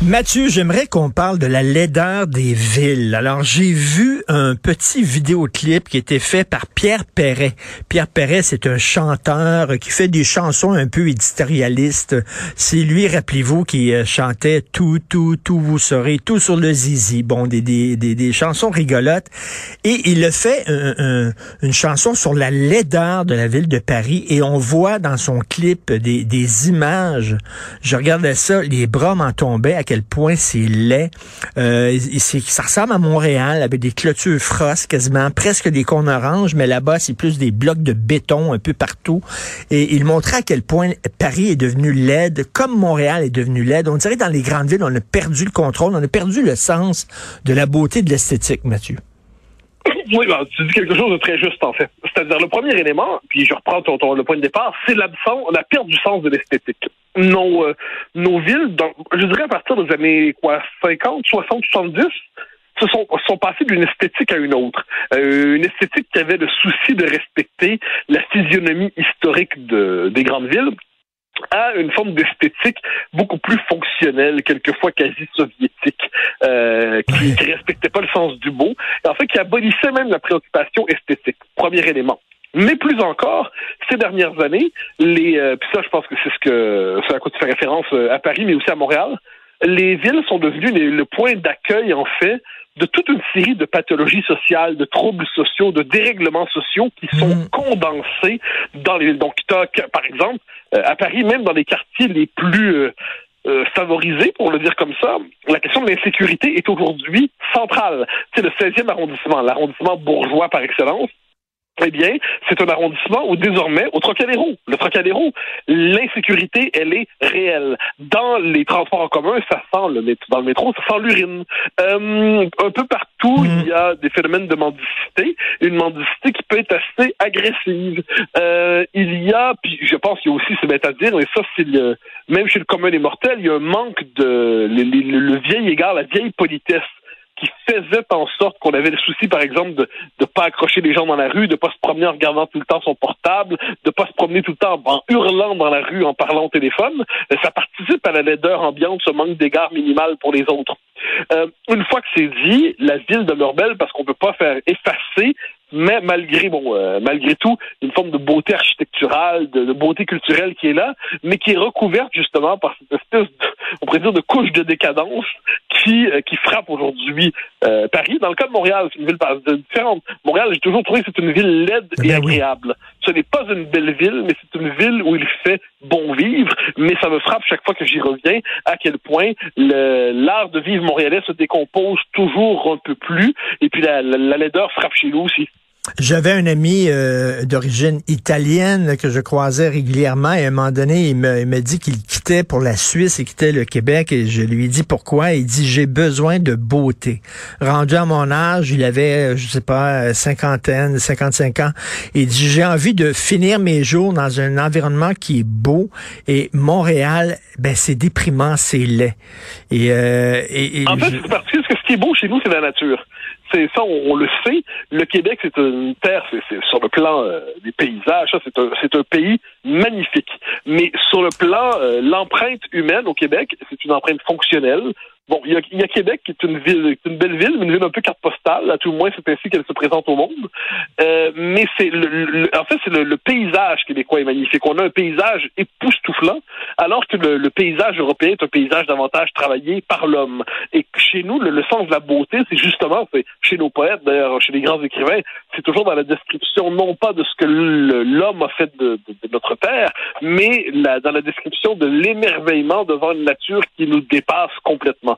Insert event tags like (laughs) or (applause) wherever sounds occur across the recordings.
Mathieu, j'aimerais qu'on parle de la laideur des villes. Alors, j'ai vu un petit vidéoclip qui était fait par Pierre Perret. Pierre Perret, c'est un chanteur qui fait des chansons un peu éditorialistes. C'est lui, rappelez-vous, qui euh, chantait Tout, tout, tout, vous saurez, tout sur le zizi. Bon, des, des, des, des chansons rigolotes. Et il a fait un- un- une chanson sur la laideur de la ville de Paris. Et on voit dans son clip des, des images. Je regardais ça, les bras m'en tombaient, quel point c'est laid. Euh, ça ressemble à Montréal, avec des clôtures frosses quasiment, presque des cônes oranges, mais là-bas, c'est plus des blocs de béton un peu partout. Et il montrait à quel point Paris est devenu laide, comme Montréal est devenu laide. On dirait dans les grandes villes, on a perdu le contrôle, on a perdu le sens de la beauté de l'esthétique, Mathieu. Oui, ben, tu dis quelque chose de très juste, en fait. C'est-à-dire, le premier élément, puis je reprends ton, ton- le point de départ, c'est l'absence, la perte du sens de l'esthétique. Nos, euh, nos villes, dans, je dirais à partir des années quoi, 50, 60, 70, se sont, sont passées d'une esthétique à une autre. Euh, une esthétique qui avait le souci de respecter la physionomie historique de, des grandes villes à une forme d'esthétique beaucoup plus fonctionnelle, quelquefois quasi soviétique, euh, qui ne respectait pas le sens du beau, et en fait qui abolissait même la préoccupation esthétique. Premier élément. Mais plus encore, ces dernières années, les euh, puis ça, je pense que c'est ce que c'est à quoi tu fais référence euh, à Paris, mais aussi à Montréal. Les villes sont devenues les- le point d'accueil, en fait, de toute une série de pathologies sociales, de troubles sociaux, de dérèglements sociaux qui sont Mm. condensés dans les. Donc, par exemple, euh, à Paris, même dans les quartiers les plus euh, euh, favorisés, pour le dire comme ça, la question de l'insécurité est aujourd'hui centrale. C'est le 16e arrondissement, l'arrondissement bourgeois par excellence. Eh bien, c'est un arrondissement où désormais, au Trocadéro, le Trocadéro, l'insécurité, elle est réelle. Dans les transports en commun, ça sent le métro, dans le métro, ça sent l'urine. Euh, un peu partout, Mhm. il y a des phénomènes de mendicité, une mendicité qui peut être assez agressive. Euh, il y a, puis je pense qu'il y a aussi, c'est bête à dire, mais ça, c'est le, même chez le commun des mortels, il y a un manque de, le, le- le vieil égard, la vieille politesse qui faisait en sorte qu'on avait le souci, par exemple, de ne pas accrocher les gens dans la rue, de pas se promener en regardant tout le temps son portable, de pas se promener tout le temps en hurlant dans la rue, en parlant au téléphone. Euh, Ça participe à la laideur ambiante, ce manque d'égard minimal pour les autres. Euh, une fois que c'est dit, la ville demeure belle parce qu'on peut pas faire effacer mais malgré bon euh, malgré tout une forme de beauté architecturale, de, de beauté culturelle qui est là, mais qui est recouverte justement par cette espèce de, on pourrait dire de couche de décadence qui euh, qui frappe aujourd'hui euh, Paris. Dans le cas de Montréal, c'est une ville différente. Montréal, j'ai toujours trouvé que c'est une ville laide et Ben oui. agréable. Ce n'est pas une belle ville, mais c'est une ville où il fait bon vivre. Mais ça me frappe chaque fois que j'y reviens à quel point l'art de vivre montréalais se décompose toujours un peu plus. Et puis la, la, la laideur frappe chez nous aussi. J'avais un ami euh, d'origine italienne que je croisais régulièrement et à un moment donné, il me, il me dit qu'il quittait pour la Suisse et quittait le Québec et je lui ai dit pourquoi. Il dit j'ai besoin de beauté. Rendu à mon âge, il avait, je sais pas, cinquantaine, 55 ans. Il dit j'ai envie de finir mes jours dans un environnement qui est beau et Montréal, ben c'est déprimant, c'est laid. Et, euh, et, et En fait, je- c'est parce que ce qui est beau chez nous, c'est la nature. C'est ça, on, on le sait. Le Québec, c'est une terre, c'est sur le plan euh, des paysages, c'est un, un pays magnifique. Mais sur le plan, euh, l'empreinte humaine au Québec, c'est une empreinte fonctionnelle. Bon, il y, a, y a Québec qui est une ville, une belle ville, mais une ville un peu carte postale. À tout le moins, c'est ainsi qu'elle se présente au monde. Euh, mais c'est le, le- en fait, c'est le, le paysage québécois est magnifique. On a un paysage époustouflant, alors que le, le paysage européen est un paysage davantage travaillé par l'homme. Et chez nous, le, sens de la beauté, c'est justement, c'est chez nos poètes, d'ailleurs, chez les grands écrivains, c'est toujours dans la description, non pas de ce que l'homme a fait de, de- de notre terre, mais la- dans la description de l'émerveillement devant une nature qui nous dépasse complètement.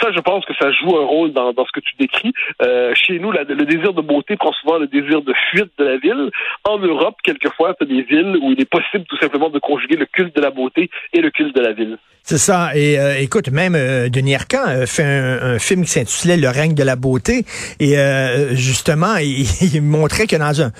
ça, je pense que ça joue un rôle dans, dans ce que tu décris. Euh, chez nous, le désir de beauté prend souvent le désir de fuite de la ville. En Europe, quelquefois, as des villes où il est possible tout simplement de conjuguer le culte de la beauté et le culte de la ville. C'est ça. Et euh, écoute, même euh, Denis Arcand fait un, film qui s'intitulait Le règne de la beauté. Et justement, (laughs) il, montrait que dans un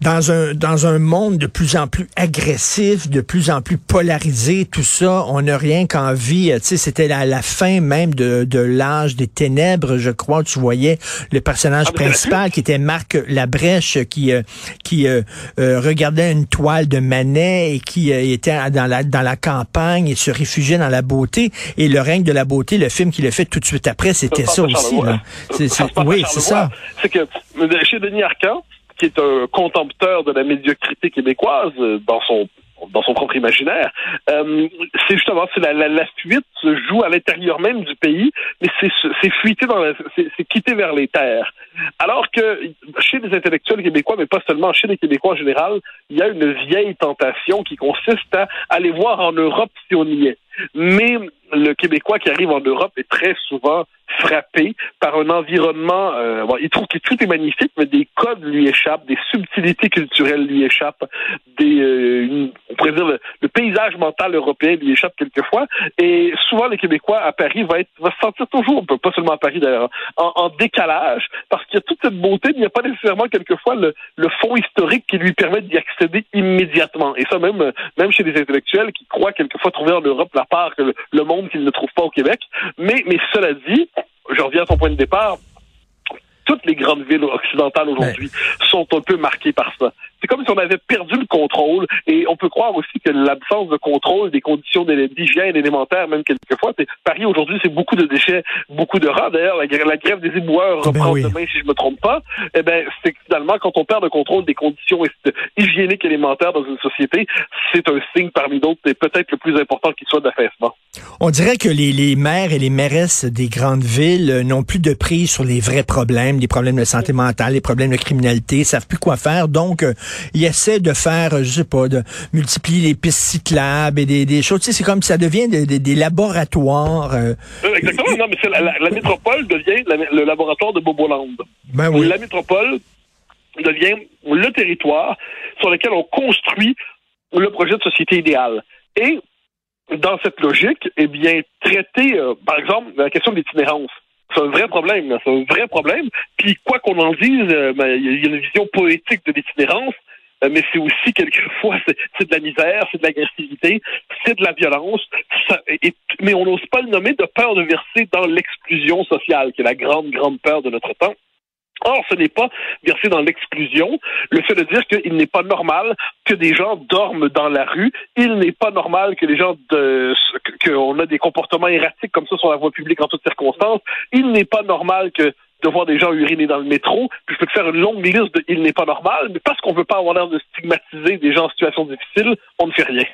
dans un dans un monde de plus en plus agressif, de plus en plus polarisé, tout ça, on n'a rien qu'envie. Tu sais, c'était la fin même de, de l'âge des ténèbres, je crois. Tu voyais le personnage Ah, principal qui était Marc Labrèche, qui euh, qui euh, euh, regardait une toile de Manet et qui euh, était dans la dans la campagne et se réfugiait dans la beauté. Et le règne de la beauté, le film qu'il a fait tout de suite après, c'était ça aussi. Là. C'est- passe par oui, c'est ça. C'est que euh, chez Denis Arcand, qui est un contempteur de la médiocrité québécoise euh, dans son dans son propre imaginaire, euh, c'est justement la, la, la fuite se joue à l'intérieur même du pays, mais c'est fuiter dans c'est quitter vers les terres. Alors que chez les intellectuels québécois, mais pas seulement chez les Québécois en général, il y a une vieille tentation qui consiste à aller voir en Europe si on y est. Mais le Québécois qui arrive en Europe est très souvent frappé par un environnement. Euh, bon, il trouve que tout est magnifique, mais des codes lui échappent, des subtilités culturelles lui échappent, des, euh, on pourrait dire le, le paysage mental européen lui échappe quelquefois. Et souvent, les Québécois à Paris va être va se sentir toujours, pas seulement à Paris d'ailleurs, en, en décalage parce qu'il y a toute cette beauté, mais il n'y a pas nécessairement quelquefois le, le fond historique qui lui permet d'y accéder immédiatement. Et ça, même, même chez les intellectuels qui croient quelquefois trouver en Europe la part que le, le monde qu'ils ne trouvent pas au Québec. Mais, mais cela dit, je reviens à ton point de départ, toutes les grandes villes occidentales aujourd'hui sont un peu marquées par ça. C'est comme si on avait perdu le contrôle et on peut croire aussi que l'absence de contrôle des conditions d'hygiène élémentaire, même quelquefois, c'est Paris aujourd'hui, c'est beaucoup de déchets, beaucoup de rats. D'ailleurs, la, grève- la grève des éboueurs Ben reprend oui. demain, si je me trompe pas. Eh ben, c'est finalement, quand on perd le contrôle des conditions hy- hygiéniques élémentaires dans une société, c'est un signe parmi d'autres et peut-être le plus important qui soit d'affaissement. On dirait que les, les maires et les mairesses des grandes villes euh, n'ont plus de prise sur les vrais problèmes, les problèmes de santé mentale, les problèmes de criminalité, savent plus quoi faire. Donc, euh, ils essaient de faire, euh, je sais pas, de multiplier les pistes cyclables et des, des choses. Tu sais, c'est comme ça devient des, des- des laboratoires. euh, Euh, Exactement. Non, mais la, la- la métropole devient la- le laboratoire de Boboland. ben oui. La métropole devient le territoire sur lequel on construit le projet de société idéale. Et dans cette logique, eh bien, traiter, euh, par exemple, la question de l'itinérance. C'est un vrai problème, c'est un vrai problème. Puis quoi qu'on en dise, euh, ben, il y a- une vision poétique de l'itinérance, euh, mais c'est aussi quelquefois c'est de la misère, c'est de l'agressivité, c'est de la violence. Ça- et- mais on n'ose pas le nommer de peur de verser dans l'exclusion sociale, qui est la grande, grande peur de notre temps. Or, ce n'est pas verser dans l'exclusion, le fait de dire qu'il n'est pas normal que des gens dorment dans la rue, il n'est pas normal que les gens de, qu'on a des comportements erratiques comme ça sur la voie publique en toutes circonstances, il n'est pas normal que de voir des gens uriner dans le métro, puis je peux te faire une longue liste de il n'est pas normal, mais parce qu'on veut pas avoir l'air de stigmatiser des gens en situation difficile, on ne fait rien.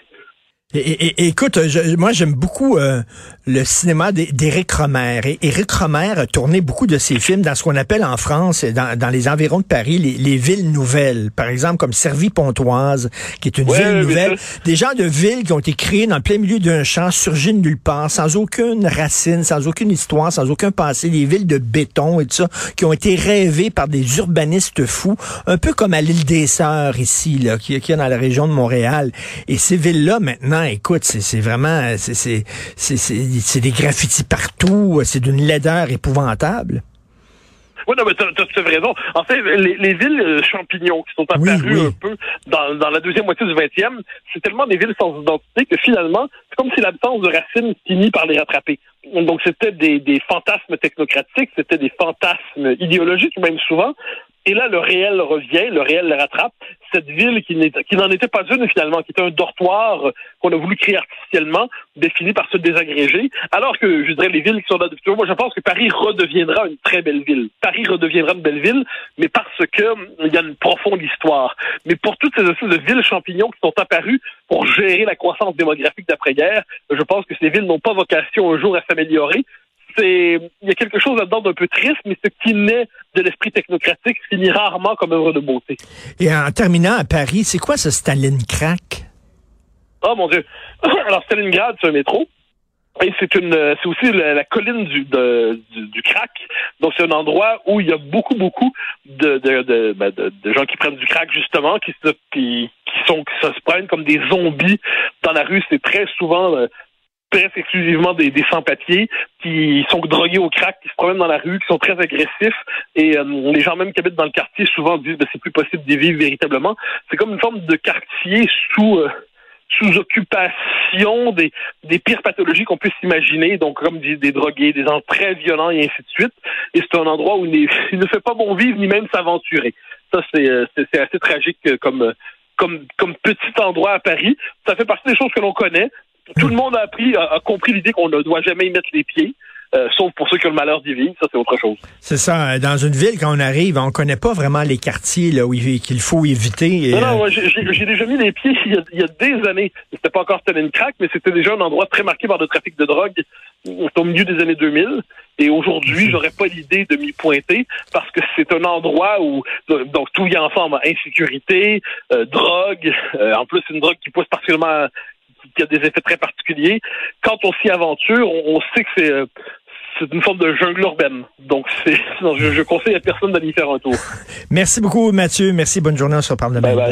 Et, et- et- écoute, je- moi j'aime beaucoup euh, le cinéma d'É- d'Éric Romer. Et Éric Romer a tourné beaucoup de ses films dans ce qu'on appelle en France, dans, dans les environs de Paris, les, les villes nouvelles. Par exemple, comme Servi-Pontoise, qui est une Ouais, ville nouvelle. Des gens de villes qui ont été créés dans le plein milieu d'un champ, surgis de nulle part, sans aucune racine, sans aucune histoire, sans aucun passé. Des villes de béton et tout ça, qui ont été rêvées par des urbanistes fous, un peu comme à l'île des Sœurs ici, là, qui, qui est dans la région de Montréal. Et ces villes-là, maintenant, écoute, c'est vraiment, c'est des graffitis partout, c'est d'une laideur épouvantable. Oui, non, mais tu as, tout à fait raison. En fait, les, les villes euh, champignons qui sont Oui, apparues oui. un peu dans, dans la deuxième moitié du 20e, c'est tellement des villes sans identité que finalement, c'est comme si l'absence de racines finit par les rattraper. Donc, c'était des, des fantasmes technocratiques, c'était des fantasmes idéologiques, même souvent. Et là, le réel revient, le réel le rattrape. Cette ville qui n'en était pas une finalement, qui était un dortoir euh, qu'on a voulu créer artificiellement, défini par se désagréger. Alors que, je dirais, les villes qui sont là depuis toujours, moi je pense que Paris redeviendra une très belle ville. Paris redeviendra une belle ville, mais parce que hum, il y a une profonde histoire. Mais pour toutes ces espèces de villes champignons qui sont apparues pour gérer la croissance démographique d'après-guerre, je pense que ces villes n'ont pas vocation un jour à s'améliorer. C'est, il y a quelque chose là-dedans d'un peu triste, mais ce qui naît de l'esprit technocratique finit rarement comme œuvre de beauté. Et en terminant à Paris, c'est quoi ce Staline crack? Oh mon Dieu. (coughs) Alors, Stalingrad, c'est un métro. Et c'est une, euh, c'est aussi la, la colline du, de- du, du crack. Donc, c'est un endroit où il y a beaucoup, beaucoup de, de, de, ben, de- de gens qui prennent du crack, justement, qui se, qui, qui sont, qui se prennent comme des zombies dans la rue. C'est très souvent, euh, presque exclusivement des, des sans-papiers qui sont drogués au crack, qui se promènent dans la rue, qui sont très agressifs. Et euh, les gens même qui habitent dans le quartier souvent disent que c'est plus possible d'y vivre véritablement. C'est comme une forme de quartier sous euh, sous occupation des, des pires pathologies qu'on puisse imaginer, donc comme des, des drogués, des gens très violents et ainsi de suite. Et c'est un endroit où il, (laughs) ne fait pas bon vivre ni même s'aventurer. Ça, c'est euh, c'est assez tragique euh, comme, euh, comme, comme petit endroit à Paris. Ça fait partie des choses que l'on connaît. Tout le monde a appris, a, a compris l'idée qu'on ne doit jamais y mettre les pieds, euh, sauf pour ceux qui ont le malheur d'y vivre. Ça, c'est autre chose. C'est ça. Dans une ville, quand on arrive, on connaît pas vraiment les quartiers là où il- qu'il faut éviter. Et, Non, non, euh, j'ai déjà mis les pieds il y a, il y a des années. C'était pas encore Crack, mais c'était déjà un endroit très marqué par le trafic de drogue au milieu des années 2000. Et aujourd'hui, j'aurais pas l'idée de m'y pointer parce que c'est un endroit où donc tout vient ensemble insécurité, euh, drogue. euh, en plus, c'est une drogue qui pousse particulièrement qui a des effets très particuliers. Quand on s'y aventure, on, on sait que c'est euh, c'est une forme de jungle urbaine. Donc, c'est, (laughs) je, je conseille à personne d'aller y faire un tour. Merci beaucoup, Mathieu. Merci. Bonne journée. On se reparle demain. Bye bye.